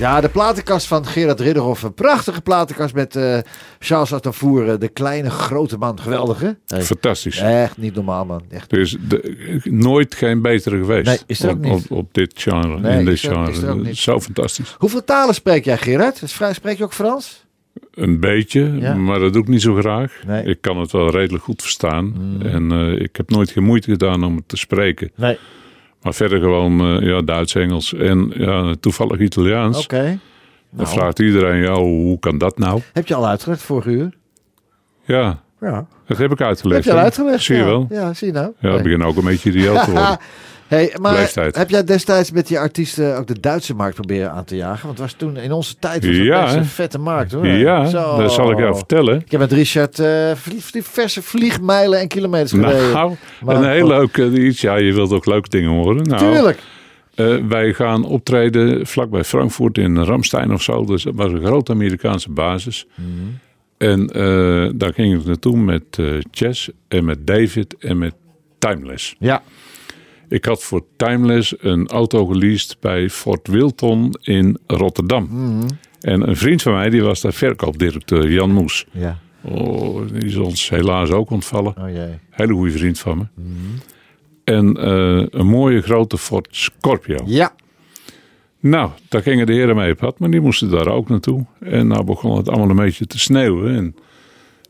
Ja, de platenkast van Gerard Ridderhoff. Een prachtige platenkast met eh, Charles Aznavour, eh, de kleine grote man. Geweldig, hè? Hey, Fantastisch. Echt niet normaal, man. Echt. Er is de- nooit geen betere geweest. Nee, is er ook op, niet. Op, op dit genre. Nee, in dit er- genre. is er ook niet. Zo fantastisch. Hoeveel talen spreek jij, Gerard? Spreek je ook Frans? Een beetje, Ja. maar dat doe ik niet zo graag. Nee. Ik kan het wel redelijk goed verstaan. En eh, ik heb nooit geen moeite gedaan om het te spreken. Nee. Maar verder gewoon eh, ja, Duits, Engels en ja, toevallig Italiaans. Oké. Dan Nou, vraagt iedereen, ja, hoe kan dat nou? heb je al uitgelegd vorige uur? Ja, Ja. dat heb ik uitgelegd. Heb je al uitgelegd? Zie je ja. wel. Ja, zie je nou. Ja, ik begin ook een beetje idioot te <laughs> worden. Hey, maar Leeftijd. heb jij destijds met die artiesten ook de Duitse markt proberen aan te jagen? Want het was toen in onze tijd was Ja, best een vette markt hoor. Ja, Zo. dat zal ik jou vertellen. Ik heb met Richard eh, vlie- vlie- verse vliegmijlen en kilometers gereden. Nou, Maar- een heel leuk eh, iets. Ja, je wilt ook leuke dingen horen. Nou, Tuurlijk. eh, wij gaan optreden vlakbij Frankfurt in Ramstein of zo. Dus dat was een grote Amerikaanse basis. Mhm. En eh, daar ging ik naartoe met eh Chess en met David en met Timeless. Ja. Ik had voor Timeless een auto geleased bij Fort Wilton in Rotterdam. Mhm. En een vriend van mij, die was daar verkoopdirecteur, Jan Moes. Ja. Oh, die is ons helaas ook ontvallen. Oh jee. Hele goede vriend van me. Mhm. En eh, een mooie grote Ford Scorpio. Ja. Nou, daar gingen de heren mee op pad, maar die moesten daar ook naartoe. En nou begon het allemaal een beetje te sneeuwen. En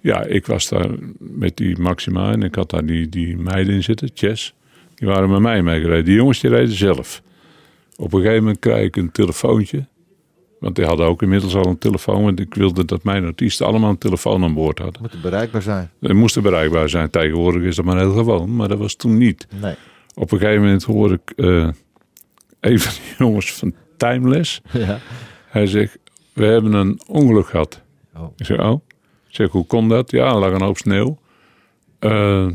ja, ik was daar met die Maxima en ik had daar die, die meiden in zitten, Chess. Die waren met mij meegereden. Die jongens die reden zelf. Op een gegeven moment krijg ik een telefoontje. Want die hadden ook inmiddels al een telefoon. Want ik wilde dat mijn artiesten allemaal een telefoon aan boord hadden. Moet bereikbaar zijn. Die moesten bereikbaar zijn. Tegenwoordig is dat maar heel gewoon. Maar dat was toen niet. Nee. Op een gegeven moment hoor ik eh, een van die jongens van Timeless. Ja. Hij zegt, we hebben een ongeluk gehad. Oh. Ik zeg, oh. Ik zeg, hoe kon dat? Ja, er lag een hoop sneeuw. Eh,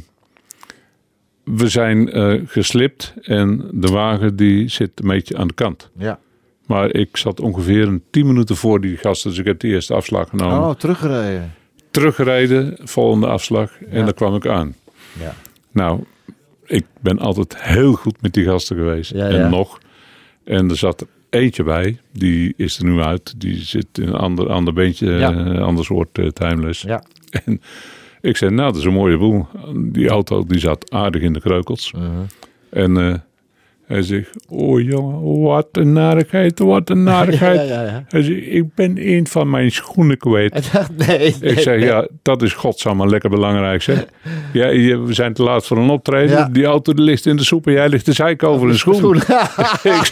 we zijn eh, geslipt en de wagen die zit een beetje aan de kant. Ja. Maar ik zat ongeveer een tien minuten voor die gasten. Dus ik heb de eerste afslag genomen. Oh, teruggereden. Teruggereden, volgende afslag. En Ja. daar kwam ik aan. Ja. Nou, ik ben altijd heel goed met die gasten geweest. Ja. En nog. En er zat er eentje bij. Die is er nu uit. Die zit in een ander, ander beentje. Een ander soort eh, timeless. Ja. En ik zei, nou, dat is een mooie boel. Die auto die zat aardig in de kreukels. Mhm. En eh, hij zegt, oh jongen, wat een narigheid, wat een <laughs> narigheid. Ja, ja, ja. Hij zegt, ik ben een van mijn schoenen kwijt. Dacht, <laughs> nee, nee. Ik zeg, nee. ja, dat is godsamme lekker belangrijk, zeg. <laughs> Ja, je- we zijn te laat voor een optreden. Die auto die ligt in de soep en jij ligt de zeik over een schoen. ik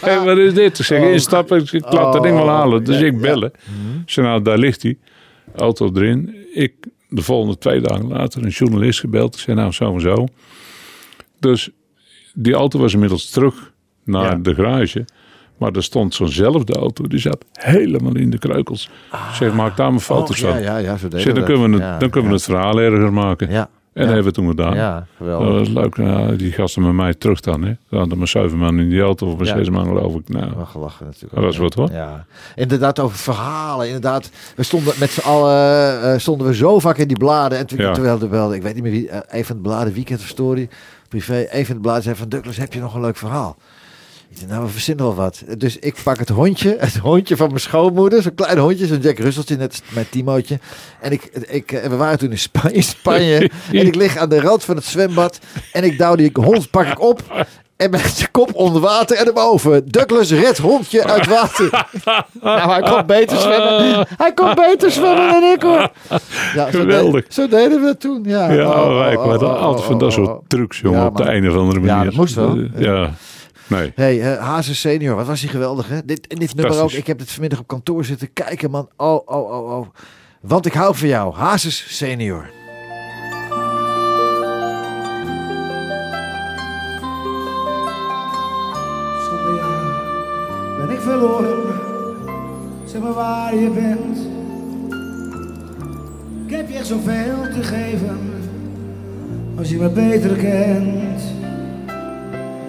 zeg, wat is dit? Ik zeg, Oh. instappen, ik laat dat ding wel halen. Dus ik bellen. Ik zeg, nou, daar ligt hij. Auto erin. Ik, de volgende twee dagen later, een journalist gebeld. Ik zei, nou, zo en zo. Dus die auto was inmiddels terug naar Ja. de garage. Maar er stond zo'nzelfde auto, die zat helemaal in de kreukels. Zeg, maak daar mijn foto's Oh, van. ja, ja, ja, zo zeg, dan kunnen we het, dan kunnen we het verhaal erger maken. Ja. En dat hebben we toen gedaan. Ja, Dat geweldig. was leuk. Nou, die gasten met mij terug dan. Hè. Er hadden maar zeven man in die auto. Of maar Ja. zes man geloof ik. Nou, gelachen natuurlijk. Dat was wat, hoor. Ja. Inderdaad, over verhalen. Inderdaad, we stonden met z'n allen eh, stonden we zo vaak in die bladen. En toen, Ja. terwijl de wel, ik weet niet meer wie, eh, een van de bladen, Weekend of Story, privé, een van de bladen zei van Douglas, heb je nog een leuk verhaal? Nou, we verzinnen wel wat. Dus ik pak het hondje, <laughs> het hondje van mijn schoonmoeder. Zo'n klein hondje, zo'n Jack Russelltje, net mijn Timootje. En ik, ik, eh, we waren toen in Spanje, Spanje. <laughs> en ik lig aan de rand van het zwembad. En ik douw die hond, pak ik op. En met zijn kop onder water en erboven. Douglas redt hondje uit water. <laughs> nou, hij kon beter zwemmen. Hij kon beter zwemmen dan ik hoor. Ja, zo Geweldig. zo deden we toen. Ja, Ja, Oh, oh, oh, altijd van dat oh, soort oh. trucs, jongen, Ja, op de een of andere manier. Ja, dat moest wel. Ja, nee. Hey, uh, Hazes senior, wat was hij geweldig, hè? Dit, en dit nummer ook. Ik heb dit vanmiddag op kantoor zitten kijken, man. Oh, oh, oh, oh. Want ik hou van jou, Hazes senior. Zonder jou ben ik verloren. Zeg maar waar je bent. Ik heb je echt zoveel te geven. Als je me beter kent.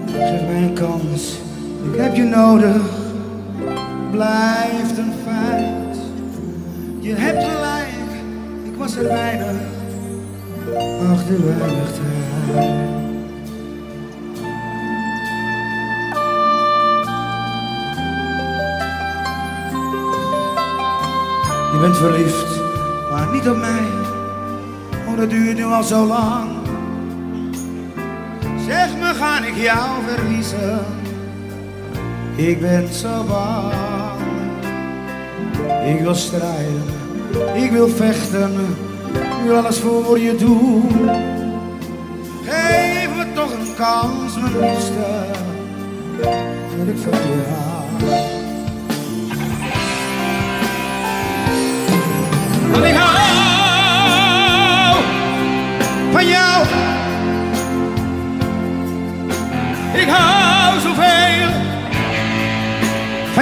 Geef mij een kans. Ik heb je nodig. Blijft een feit. Je hebt gelijk. Ik was er weinig. Achter. Je bent verliefd, maar niet op mij. Oh, dat duurt nu al zo lang. Zeg me, ga ik jou verliezen? Ik ben zo bang. Ik wil strijden, ik wil vechten, ik wil alles voor je doen. Geef me toch een kans, mijn liefste. Dat ik van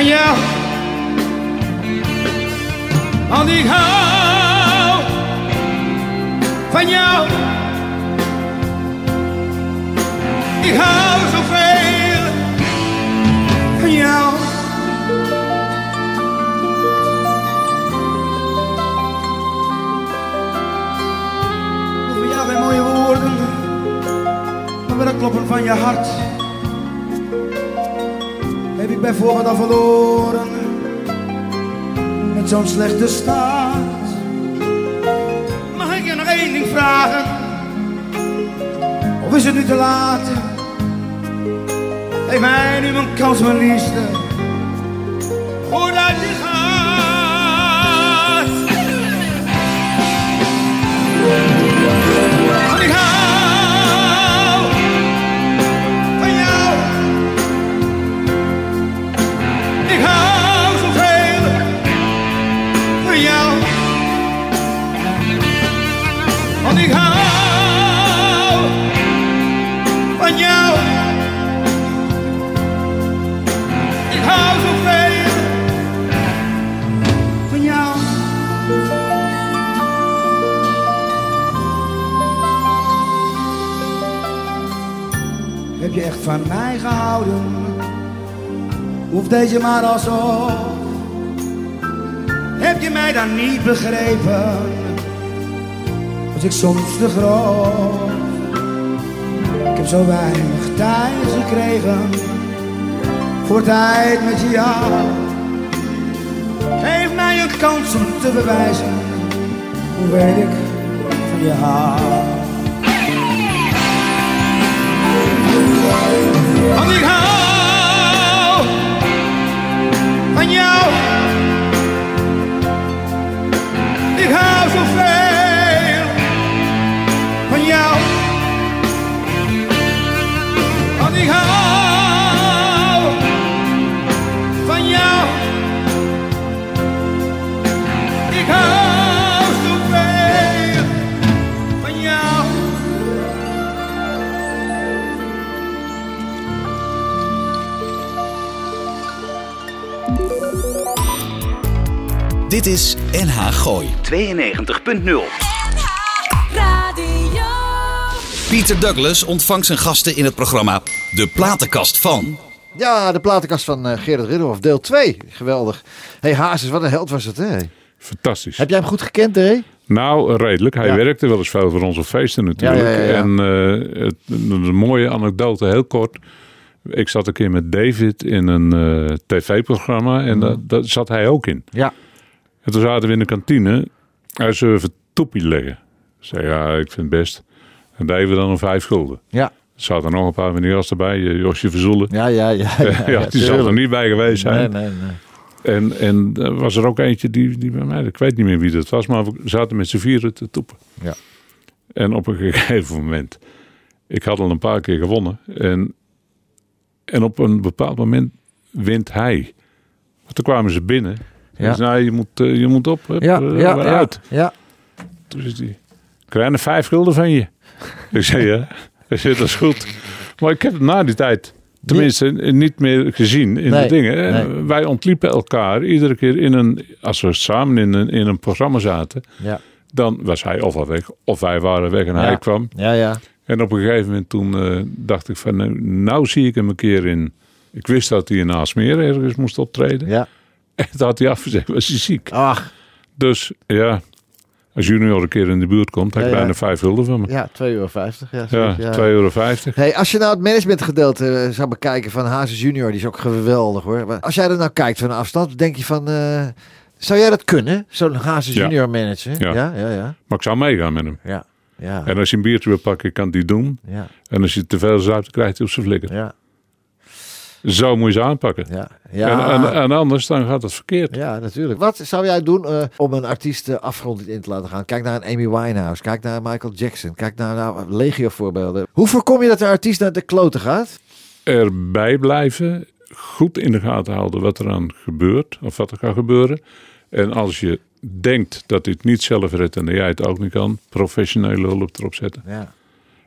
van jou. Want ik hou van jou. Ik hou zoveel van jou. Voor jou geen mooie woorden, maar het kloppen van je hart ik bijvoorbeeld al verloren met zo'n slechte staat. Mag ik je nog één ding vragen? Of is het nu te laat? Geef mij nu een kans, mijn liefste, voordat je van mij gehouden? Hoeft deze maar alsof. Heb je mij dan niet begrepen? Was ik soms te groot? Ik heb zo weinig tijd gekregen voor tijd met jou. Geef mij een kans om te bewijzen hoe weet ik van je hou. Want ik hou van jou. Ik hou zoveel Dit is NH Gooi 92.0. Radio. Pieter Douglas ontvangt zijn gasten in het programma De Platenkast van. Ja, de platenkast van eh, Gerard Ridderhof, deel 2. Geweldig. hey, Hazes, wat een held was het, hè? Fantastisch. Heb jij hem goed gekend, hè? Nou, redelijk. Hij Ja. werkte wel eens veel voor onze feesten natuurlijk. Ja, ja, ja, ja. En eh, het, een mooie anekdote, heel kort. Ik zat een keer met David in een eh, tv-programma en daar daar zat hij ook in. Ja. En toen zaten we in de kantine. Hij zou even toepie leggen. Ik zei, ja, ik vind het best. En deden we dan om vijf gulden. Ja. Er zaten nog een paar meneers erbij. eh, Josje Verzoelen. Ja, ja, ja. Ja, <laughs> die zal er niet bij geweest Nee, zijn. nee, nee. En, en er was er ook eentje die, die bij mij, ik weet niet meer wie dat was, maar we zaten met z'n vieren te toepen. Ja. En op een <laughs> gegeven moment, ik had al een paar keer gewonnen. En, en op een bepaald moment wint hij. Want toen kwamen ze binnen. Ja. Ja. nou, je moet, eh, je moet op, hup, Ja, eh, ja, ja, uit. ja. Toen is die, krijg je vijf gulden van je? <laughs> ik zei, ja. Hij zei, dat is goed. Maar ik heb het na die tijd, tenminste, niet meer gezien in Nee, de dingen. nee. Wij ontliepen elkaar iedere keer in een, als we samen in een, in een programma zaten, Ja, dan was hij of al weg, of wij waren weg en Ja. hij kwam. ja, ja. En op een gegeven moment toen eh, dacht ik van, nou, nou zie ik hem een keer in. Ik wist dat hij in Aalsmeer ergens moest optreden. ja. <laughs> En had hij afgezegd, was hij ziek. Ach, Dus ja, als junior een keer in de buurt komt, heb Ja, ik ja. bijna vijf gulden van me. ja, 2,50 euro. Ja, Ja, zoiets, 2,50 euro. Hey, als je nou het managementgedeelte eh, zou bekijken van Hazes Junior, die is ook geweldig hoor. Maar Als jij er nou kijkt van afstand, denk je van, eh, zou jij dat kunnen? Zo'n Hazes Ja. Junior manager? Ja. ja, ja. Ja, Maar ik zou meegaan met hem. ja. ja. En als je een biertje wil pakken, kan hij doen. ja, En als je te veel zuipt, krijgt hij op zijn flikker. ja, Zo moet je ze aanpakken. ja. Ja, En, en, en anders dan gaat het verkeerd. ja, natuurlijk. Wat zou jij doen eh, om een artiest de afgrond in te laten gaan? Kijk naar een Amy Winehouse, kijk naar Michael Jackson, kijk naar nou, legio voorbeelden. Hoe voorkom je dat een artiest naar de kloten gaat? Erbij blijven, goed in de gaten houden wat er aan gebeurt, of wat er gaat gebeuren. En als je denkt dat dit niet zelf redt en dat jij het ook niet kan, professionele hulp erop zetten. Ja.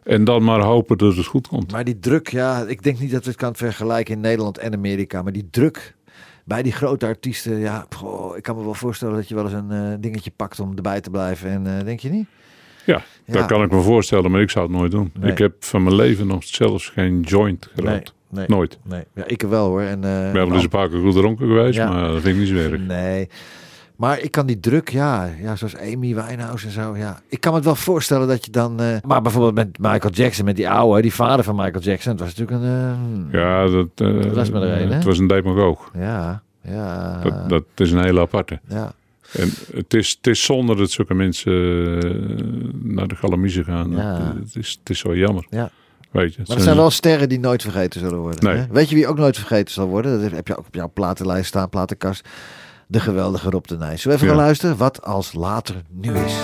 En dan maar hopen dat het goed komt. Maar die druk, ja, ik denk niet dat we het kan vergelijken in Nederland en Amerika. Maar die druk bij die grote artiesten, ja, goh, ik kan me wel voorstellen dat je wel eens een eh, dingetje pakt om erbij te blijven. En eh, denk je niet? Ja, Ja. dat kan ik me voorstellen, maar ik zou het nooit doen. Nee. Ik heb van mijn leven nog zelfs geen joint gerookt. nee, Nooit. nee. Ja, ik wel hoor. En, eh, Ik ben wel eens een paar keer goed dronken geweest, Ja. maar dat vind ik niet zo erg. Nee. Maar ik kan die druk, ja, ja, zoals Amy Winehouse en zo, ja. Ik kan me het wel voorstellen dat je dan... eh, maar bijvoorbeeld met Michael Jackson, met die oude, die vader van Michael Jackson. Het was natuurlijk een... eh, Ja, dat, eh, Dat was maar er een, hè? het was een demagoog. ja, ja, Dat, dat is een hele aparte. ja. En het is, het is zonde dat zulke mensen naar de galamiezen gaan. Ja. Het, is, het is zo jammer. Ja. Weet je, Maar het zijn wel sterren die nooit vergeten zullen worden. Nee. Hè? Weet je wie ook nooit vergeten zal worden? Dat heb je ook op jouw platenlijst staan, platenkast. De geweldige Rob de Nijs. Zullen we even Ja. gaan luisteren? Wat als later nu is.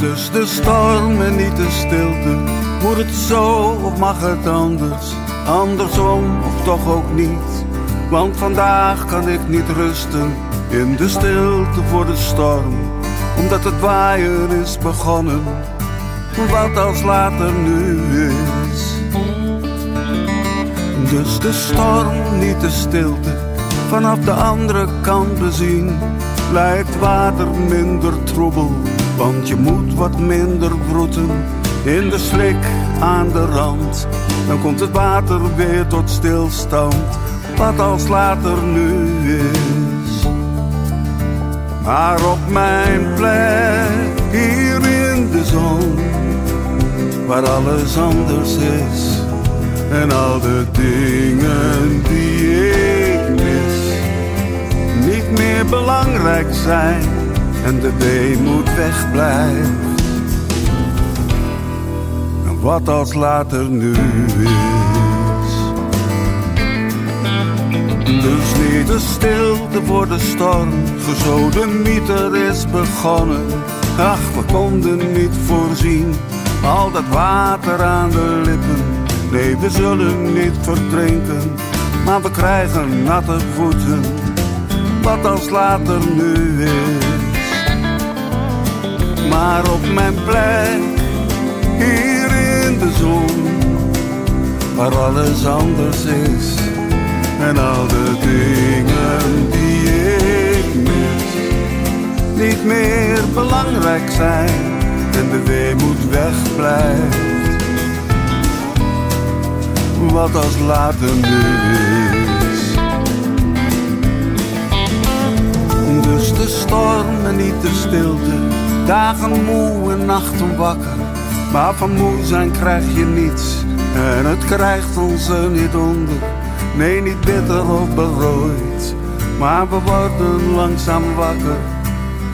Dus de storm en niet de stilte. Moet het zo of mag het anders? Andersom of toch ook niet? Want vandaag kan ik niet rusten in de stilte voor de storm. Omdat het waaien is begonnen. Wat als later nu is. Dus de storm, niet de stilte. Vanaf de andere kant bezien lijkt water minder troebel. Want je moet wat minder broeten in de slik aan de rand. Dan komt het water weer tot stilstand. Wat als later nu is. Maar op mijn plek hier in de zon, waar alles anders is. En al de dingen die ik mis, niet meer belangrijk zijn. En de weemoed wegblijft. En wat als later nu is. Dus niet de stilte voor de storm, gezodemieter is begonnen. Ach, we konden niet voorzien, al dat water aan de lippen. Nee, we zullen niet verdrinken, maar we krijgen natte voeten. Wat als later nu is. Maar op mijn plek, hier in de zon, waar alles anders is. En al de dingen die ik mis, niet meer belangrijk zijn. En de weemoed wegblijft. Wat als later nu is. Dus de storm en niet de stilte. Dagen moe en nachten wakker. Maar van moe zijn krijg je niets. En het krijgt ons er niet onder. Nee, niet bitter of berooid. Maar we worden langzaam wakker.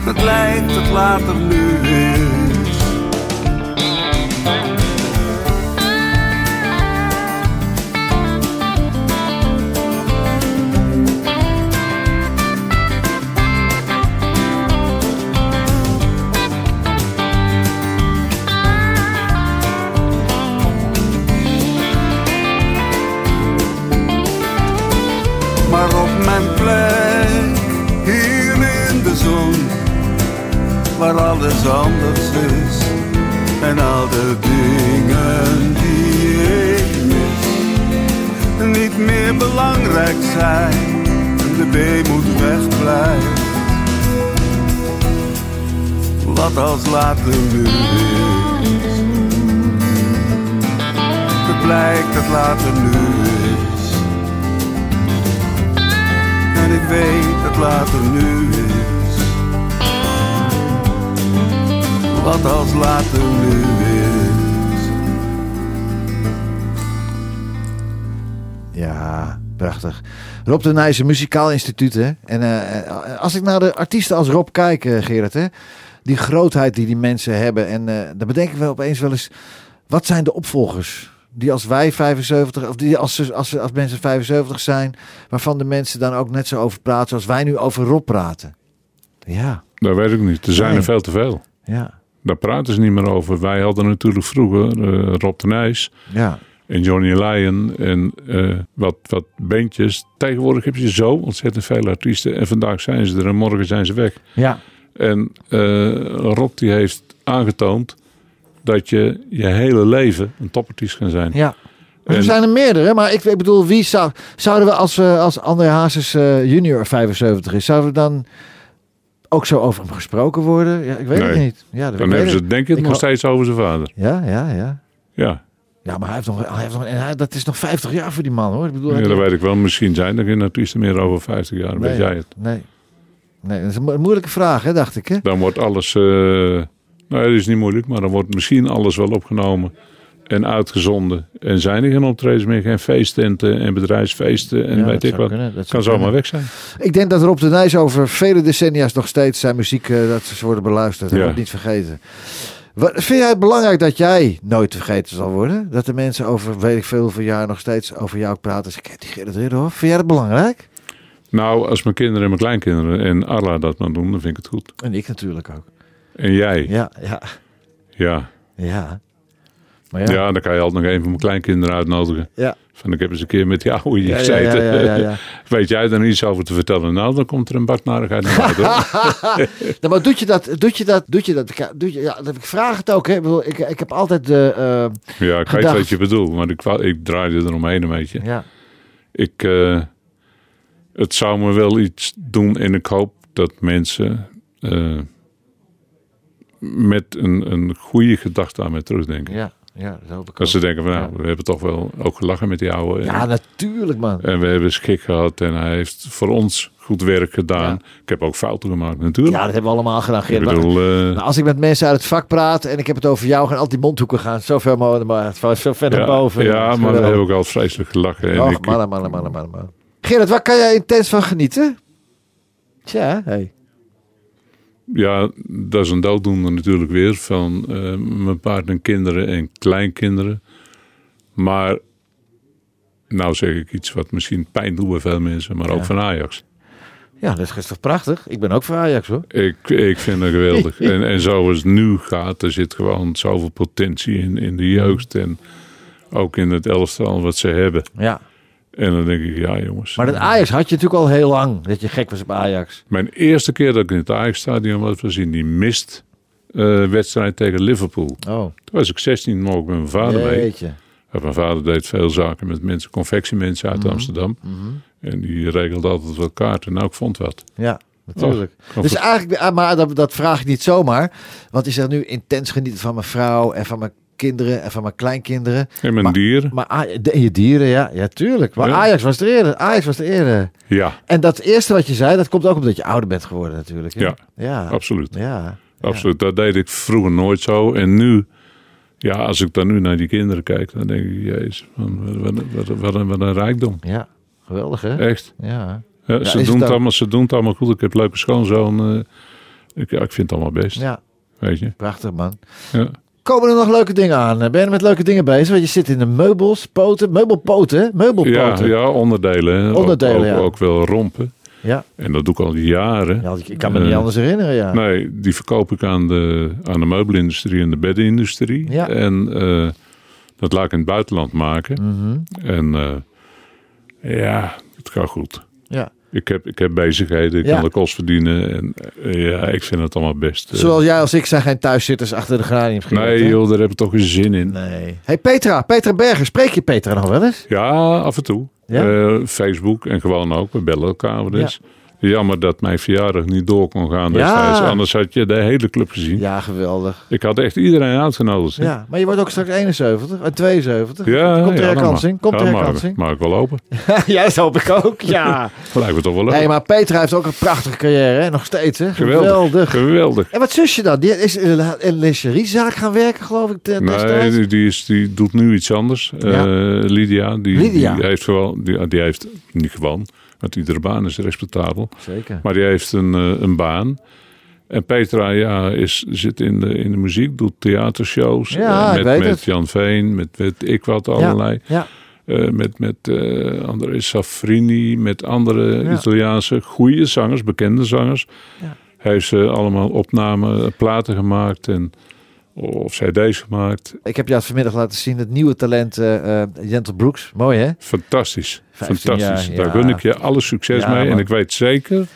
Het lijkt het later nu is. Maar de dingen die ik mis, niet meer belangrijk zijn. En de weemoed wegblijft. Wat als later nu is. Het blijkt dat later nu is. En ik weet dat later nu is. Wat als later nu is. Ja, prachtig. Rob de Nijs, een muzikaal instituut. Hè? En eh, als ik naar de artiesten als Rob kijk, eh, Gerard, hè? die grootheid die die mensen hebben. En eh, dan bedenk ik wel opeens wel eens, wat zijn de opvolgers? Die als wij 75, of die als, als, als mensen 75 zijn, waarvan de mensen dan ook net zo over praten zoals wij nu over Rob praten. Ja, Dat weet ik niet. Er zijn Nee. er veel te veel. ja, Daar praten ze niet meer over. Wij hadden natuurlijk vroeger eh, Rob de Nijs ja. en Johnny Lyon en eh, wat, wat bandjes. Tegenwoordig heb je zo ontzettend veel artiesten. En vandaag zijn ze er en morgen zijn ze weg. Ja, En eh, Rob die heeft aangetoond dat je je hele leven een topartiest kan zijn. ja. Er zijn er meerdere, maar ik, ik bedoel, wie zou, zouden we als, we als André Hazes junior 75 is, zouden we dan ook zo over hem gesproken worden? Ja, ik weet het niet. Ja, dat Dan hebben ze denk ik Ik nog steeds over zijn vader. Ja, ja, ja. Ja, Ja, maar hij heeft nog, hij heeft nog en hij, dat is nog 50 jaar voor die man hoor. Ik bedoel, ja dat weet ik wel. Misschien zijn er geen artiesten meer over 50 jaar. nee, Weet jij het? Nee. Nee, dat is een mo- moeilijke vraag, hè, dacht ik. Hè? Dan wordt alles... eh nou, dat is niet moeilijk. Maar dan wordt misschien alles wel opgenomen en uitgezonden. En zijn er geen optredens meer. Geen feesttenten en bedrijfsfeesten en Ja, weet ik wat. kunnen, dat kan zomaar kunnen. weg zijn. Ik denk dat Rob de Nijs over vele decennia's nog steeds zijn muziek eh, dat ze worden beluisterd. Dat Ja. wordt niet vergeten. Wat, vind jij het belangrijk dat jij nooit vergeten zal worden? Dat de mensen over weet ik veel hoeveel jaar nog steeds over jou praten. Zeg, die Gerrit Ridderhof. Vind jij dat belangrijk? Nou, als mijn kinderen en mijn kleinkinderen en Arla dat maar doen, dan vind ik het goed. En ik natuurlijk ook. En jij? Ja, ja, Ja. ja. Maar Ja, ja. dan kan je altijd nog een van mijn kleinkinderen uitnodigen. Ja. Van ik heb eens een keer met die oude hier gezeten. ja. <laughs> Weet jij er iets over te vertellen? Nou, dan komt er een baknarigheid naar. Nou, <laughs> maar doet je dat? Doet je dat? Doet je dat? Doet je, ja, ik vraag het ook. Hè. Ik, bedoel, ik, ik heb altijd de. eh, ja, ik weet Gedacht. wat je bedoelt, maar ik, ik draaide eromheen een beetje. ja. Ik, eh, het zou me wel iets doen en ik hoop dat mensen eh, met een, een goede gedachte aan mij terugdenken. Ja, ja, dat ze denken van, nou, Ja. we hebben toch wel ook gelachen met die oude. Ja, natuurlijk, man. En we hebben schik gehad en hij heeft voor ons goed werk gedaan. Ja. Ik heb ook fouten gemaakt natuurlijk. Ja, dat hebben we allemaal gedaan. ik bedoel, eh, Nou, als ik met mensen uit het vak praat en ik heb het over jou, gaan altijd die mondhoeken gaan. Zo ver mogelijk, maar zo ver naar ja, boven. ja, maar we hebben ook al vreselijk gelachen. En Och, ik, mannen, mannen, mannen, mannen, mannen. Gerrit, waar kan jij intens van genieten? Tja, hey. Ja, dat is een dooddoener natuurlijk weer van eh, mijn partner, kinderen en kleinkinderen. Maar nou zeg ik iets wat misschien pijn doet bij veel mensen, maar ook van Ajax. Ja, dat is toch prachtig? Ik ben ook voor Ajax hoor. Ik, ik vind het geweldig. <laughs> en, en zoals het nu gaat, er zit gewoon zoveel potentie in, in de jeugd en ook in het elftal wat ze hebben. Ja. En dan denk ik, ja jongens. Maar dat Ajax had je natuurlijk al heel lang. Dat je gek was op Ajax. Mijn eerste keer dat ik in het Ajax-stadion was, was in die mist eh, wedstrijd tegen Liverpool. Oh, Toen was ik 16, mocht ik met mijn vader mee. jeetje. En mijn vader deed veel zaken met mensen, confectiemensen uit Mhm. Amsterdam. En die regelde altijd wat kaarten. Nou, ik vond wat. Ja, natuurlijk. kan dus eigenlijk, ah, maar dat, dat vraag ik niet zomaar. Want je zegt nu intens genieten van mijn vrouw en van mijn kinderen en van mijn kleinkinderen. En mijn Maar- dieren. Maar de- je dieren, ja, ja tuurlijk. Maar Ja. Ajax was er eerder. Ajax was er eerder. Ja, En dat eerste wat je zei, dat komt ook omdat je ouder bent geworden natuurlijk. hè? Ja, ja. absoluut. Ja. Absoluut. Dat deed ik vroeger nooit zo. En nu, ja, als ik dan nu naar die kinderen kijk, dan denk ik, jezus, man, wat, wat, een- wat een rijkdom. Ja, geweldig hè? Echt. Ja. Ja, ze, doen het ook. allemaal, ze doen het allemaal goed. Ik heb leuke schoonzoon. eh ik, ja, ik vind het allemaal best. ja, Weet je. prachtig man. Ja. Komen er nog leuke dingen aan? Ben je met leuke dingen bezig? Want je zit in de meubels, poten, meubelpoten? Ja, meubelpoten. ja, onderdelen. Onderdelen, ook, ook, ja. ook wel rompen. ja. En dat doe ik al jaren. Ja, ik kan me niet Eh, anders herinneren, ja. Nee, die verkoop ik aan de, aan de meubelindustrie en de beddenindustrie. Ja. En eh, dat laat ik in het buitenland maken. Mhm. En eh, ja, het gaat goed. ja. Ik heb, ik heb bezigheden, ik Ja. kan de kost verdienen. En eh, ja, ik vind het allemaal best. eh. Zoals jij als ik zijn geen thuiszitters achter de geraniumschild. nee joh, daar heb ik toch geen zin in. Nee. Hey Petra, Petra Berger, spreek je Petra nog wel eens? Ja, af en toe. Ja? Eh, Facebook en gewoon ook. We bellen elkaar wel eens. Jammer dat mijn verjaardag niet door kon gaan Ja. destijds. Anders had je de hele club gezien. Ja, geweldig. Ik had echt iedereen uitgenodigd. hè. Ja, maar je wordt ook straks 71 en 72. Ja, Komt de ja, herkansing? Komt mag- herkansing? Mag ik wel open. <laughs> ja, dat hoop ik ook, ja. <laughs> Lijkt me toch wel leuk. hey, maar Petra heeft ook een prachtige carrière, hè? nog steeds. Hè? Geweldig. Geweldig. Geweldig. En wat zusje dan? Die is in een lingeriezaak gaan werken, geloof ik, Nee, die, die, is, die doet nu iets anders. Ja. Eh, Lydia, die, Lydia. die heeft wel, die, die heeft niet gewoon, want iedere baan is respectabel. Zeker. Maar die heeft een, eh, een baan. En Petra ja, is, zit in de, in de muziek, doet theatershows. Ja, eh, met, met het. Jan Veen, met, met ik wat allerlei. Ja, Eh, met met eh André Safrini, met andere Ja. Italiaanse goede zangers, bekende zangers. Ja. Hij heeft ze allemaal opnamen, platen gemaakt en of cd's gemaakt. ik heb jou vanmiddag laten zien, het nieuwe talent eh eh, Jentel Brooks. Mooi, hè? Fantastisch. 15 Fantastisch. jaar, Daar gun ik je alle succes mee. En ik weet zeker,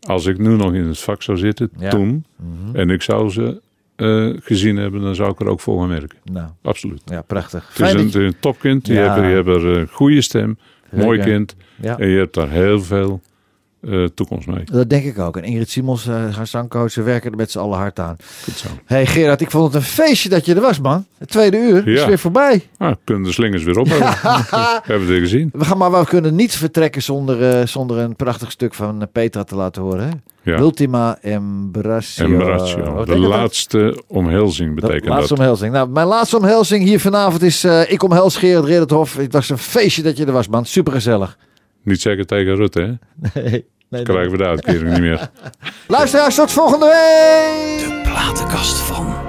als ik nu nog in het vak zou zitten, toen, Mhm. en ik zou ze eh, gezien hebben, dan zou ik er ook voor gaan werken. Nou, Absoluut. ja, prachtig. Het is een, je- een topkind. Die Ja. hebben, die hebben een goede stem. Mooi kind. En je hebt daar heel veel eh, toekomst mee. Dat denk ik ook. En Ingrid Simons, eh, haar zangcoach, ze werken er met z'n allen hard aan. Goed zo. hey Gerard, ik vond het een feestje dat je er was, man. Het tweede uur is weer voorbij. Ah, kunnen de slingers weer op hebben. <laughs> We gezien. We gaan maar we kunnen niet vertrekken zonder, eh, zonder een prachtig stuk van Petra te laten horen. Hè? Ja. Ultima. Wat De laatste omhelzing De betekent laatste dat. omhelzing. Nou, mijn laatste omhelzing hier vanavond is... eh, ik omhels Gerard Ridderthof. Het was een feestje dat je er was, man. Supergezellig. Niet zeggen tegen Rutte, hè? <laughs> Nee, nee, Krijgen we de uitkering niet meer. <laughs> Luisteraars, tot volgende week! De platenkast van.